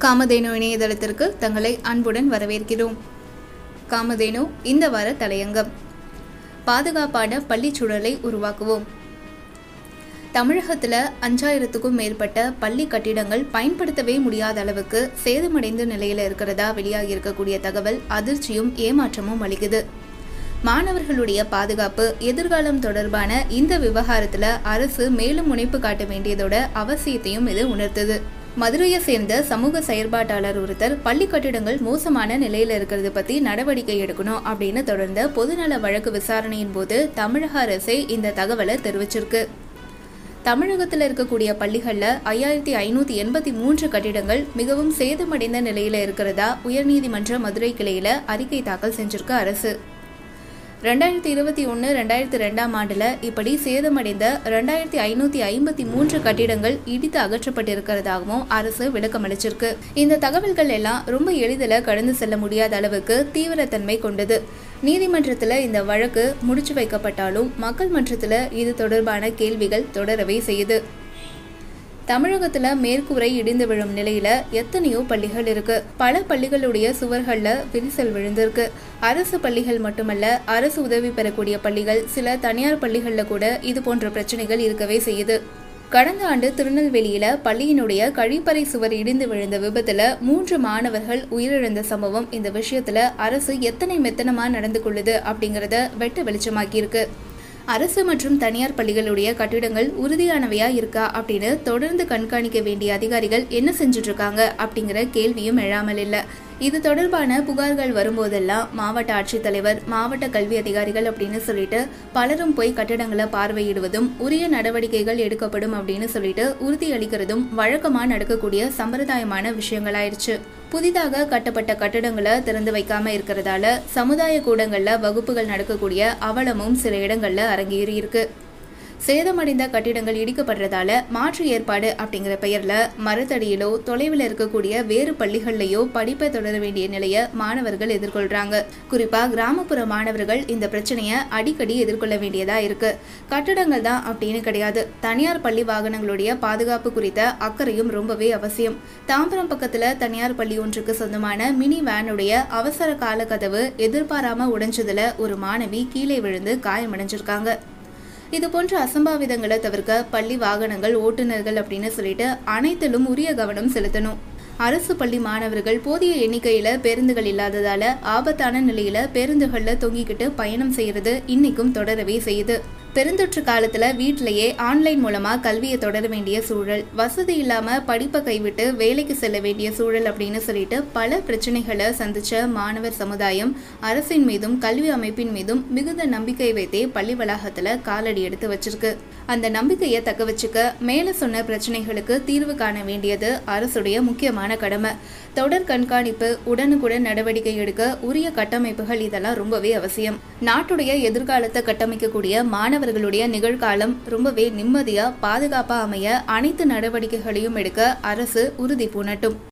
காமதேனு இணையதளத்திற்கு தங்களை அன்புடன் வரவேற்கிறோம். காமதேனு இந்த வார தலையங்கம். பாதுகாப்பான பள்ளிச் சூழலை உருவாக்குவோம். தமிழகத்தில் அஞ்சாயிரத்துக்கும் மேற்பட்ட பள்ளி கட்டிடங்கள் பயன்படுத்தவே முடியாத அளவுக்கு சேதமடைந்த நிலையில் இருக்கிறதா வெளியாகி இருக்கக்கூடிய தகவல் அதிர்ச்சியும் ஏமாற்றமும் அளிக்குது. மாணவர்களுடைய பாதுகாப்பு எதிர்காலம் தொடர்பான இந்த விவகாரத்தில் அரசு மேலும் முனைப்பு காட்ட வேண்டியதோட அவசியத்தையும் இது உணர்த்துது. மதுரையை சேர்ந்த சமூக செயற்பாட்டாளர் ஒருத்தர் பள்ளி கட்டிடங்கள் மோசமான நிலையில இருக்கிறது பத்தி நடவடிக்கை எடுக்கணும் அப்படின்னு தொடர்ந்த பொதுநல வழக்கு விசாரணையின் போது தமிழக அரசே இந்த தகவலை தெரிவிச்சிருக்கு. தமிழகத்தில் இருக்கக்கூடிய பள்ளிகளில் ஐயாயிரத்தி ஐநூற்றி எண்பத்தி மூன்று கட்டிடங்கள் மிகவும் சேதமடைந்த நிலையில் இருக்கிறதா உயர்நீதிமன்ற மதுரை கிளையில் அறிக்கை தாக்கல் செஞ்சிருக்கு அரசு. ரெண்டாயிரத்தி இருபத்தி ஒன்று ரெண்டாயிரத்தி ரெண்டாம் ஆண்டில் இப்படி சேதமடைந்த ரெண்டாயிரத்தி ஐநூற்றி ஐம்பத்தி மூன்று கட்டிடங்கள் இடித்து அகற்றப்பட்டிருக்கிறதாகவும் அரசு விளக்கம் அளிச்சிருக்கு இந்த தகவல்கள் எல்லாம் ரொம்ப எளிதில் கடந்து செல்ல முடியாத அளவுக்கு தீவிரத்தன்மை கொண்டது. நீதிமன்றத்தில் இந்த வழக்கு முடிச்சு வைக்கப்பட்டாலும் மக்கள் மன்றத்தில் இது தொடர்பான கேள்விகள் தொடரவே செய்யுது. தமிழகத்துல மேற்கூரை இடிந்து விழும் நிலையில எத்தனையோ பள்ளிகள் இருக்கு. பல பள்ளிகளுடைய சுவர்கள்ல விரிசல் விழுந்திருக்கு. அரசு பள்ளிகள் மட்டுமல்ல அரசு உதவி பெறக்கூடிய பள்ளிகள் சில தனியார் பள்ளிகள்ல கூட இது போன்ற பிரச்சனைகள் இருக்கவே செய்யுது. கடந்த ஆண்டு திருநெல்வேலியில பள்ளியினுடைய கழிப்பறை சுவர் இடிந்து விழுந்த விபத்துல மூன்று மாணவர்கள் உயிரிழந்த சம்பவம் இந்த விஷயத்துல அரசு எத்தனை மெத்தனமா நடந்து கொள்ளுது அப்படிங்கறத வெட்ட வெளிச்சமாக்கியிருக்கு. அரசு மற்றும் தனியார் பள்ளிகளுடைய கட்டிடங்கள் உறுதியானவையா இருக்கா அப்படின்னு தொடர்ந்து கண்காணிக்க வேண்டிய அதிகாரிகள் என்ன செஞ்சுட்டு இருக்காங்க அப்படிங்கிற கேள்வியும் எழாமல் இல்லை. இது தொடர்பான புகார்கள் வரும்போதெல்லாம் மாவட்ட ஆட்சித்தலைவர் மாவட்ட கல்வி அதிகாரிகள் அப்படின்னு சொல்லிட்டு பலரும் போய் கட்டிடங்களை பார்வையிடுவதும் உரிய நடவடிக்கைகள் எடுக்கப்படும் அப்படின்னு சொல்லிட்டு உறுதியளிக்கிறதும் வழக்கமாக நடக்கக்கூடிய சம்பிரதாயமான விஷயங்களாயிருச்சு. புதிதாக கட்டப்பட்ட கட்டடங்களை திறந்து வைக்காம இருக்கிறதால சமுதாய கூடங்கள்ல வகுப்புகள் நடக்கக்கூடிய அவலமும் சில இடங்கள்ல அரங்கேறி இருக்கு சேதமடைந்த கட்டிடங்கள் இடிக்கப்படுறதால மாற்று ஏற்பாடு அப்படிங்கிற பெயர்ல மரத்தடியிலோ தொலைவில் இருக்கக்கூடிய வேறு பள்ளிகள்லையோ படிப்பை தொடர வேண்டிய நிலையை மாணவர்கள் எதிர்கொள்றாங்க. குறிப்பா கிராமப்புற மாணவர்கள் இந்த பிரச்சனையை அடிக்கடி எதிர்கொள்ள வேண்டியதா இருக்கு. கட்டடங்கள் தான் அப்படின்னு கிடையாது. தனியார் பள்ளி வாகனங்களுடைய பாதுகாப்பு குறித்த அக்கறையும் ரொம்பவே அவசியம். தாம்பரம் பக்கத்துல தனியார் பள்ளி ஒன்றுக்கு சொந்தமான மினி வேனுடைய அவசர கால கதவு எதிர்பாராம உடைஞ்சதுல ஒரு மாணவி கீழே விழுந்து காயமடைஞ்சிருக்காங்க. இது போன்ற அசம்பாவிதங்களை தவிர்க்க பள்ளி வாகனங்கள் ஓட்டுநர்கள் அப்படின்னு சொல்லிட்டு அனைத்திலும் உரிய கவனம் செலுத்தணும். அரசு பள்ளி மாணவர்கள் போதிய எண்ணிக்கையில பேருந்துகள் இல்லாததால ஆபத்தான நிலையில பேருந்துகள்ல தொங்கிக்கிட்டு பயணம் செய்யறது இன்னைக்கும் தொடரவே செய்யுது. பெருந்தொற்று காலத்துல வீட்டிலேயே ஆன்லைன் மூலமா கல்வியை தொடர வேண்டிய சூழல் வசதி இல்லாம படிப்பை கைவிட்டு வேலைக்கு செல்ல வேண்டிய சூழல் அப்படின்னு சொல்லிட்டு பல பிரச்சனைகளை சந்திச்ச மாணவர் சமுதாயம் அரசின் மீதும் கல்வி அமைப்பின் மீதும் மிகுந்த நம்பிக்கை வைத்தே பள்ளி வளாகத்துல காலடி எடுத்து வச்சிருக்கு. அந்த நம்பிக்கையை தக்க வச்சுக்க மேல சொன்ன பிரச்சனைகளுக்கு தீர்வு காண வேண்டியது அரசுடைய முக்கியமான கடமை. தொடர் கண்காணிப்பு உடனுக்குடன் நடவடிக்கை எடுக்க உரிய கட்டமைப்புகள் இதெல்லாம் ரொம்பவே அவசியம். நாட்டுடைய எதிர்காலத்தை கட்டமைக்கக்கூடிய மாணவர்களுடைய நிகழ்காலம் ரொம்பவே நிம்மதியா பாதுகாப்பா அமைய அனைத்து நடவடிக்கைகளையும் எடுக்க அரசு உறுதி பூணட்டும்.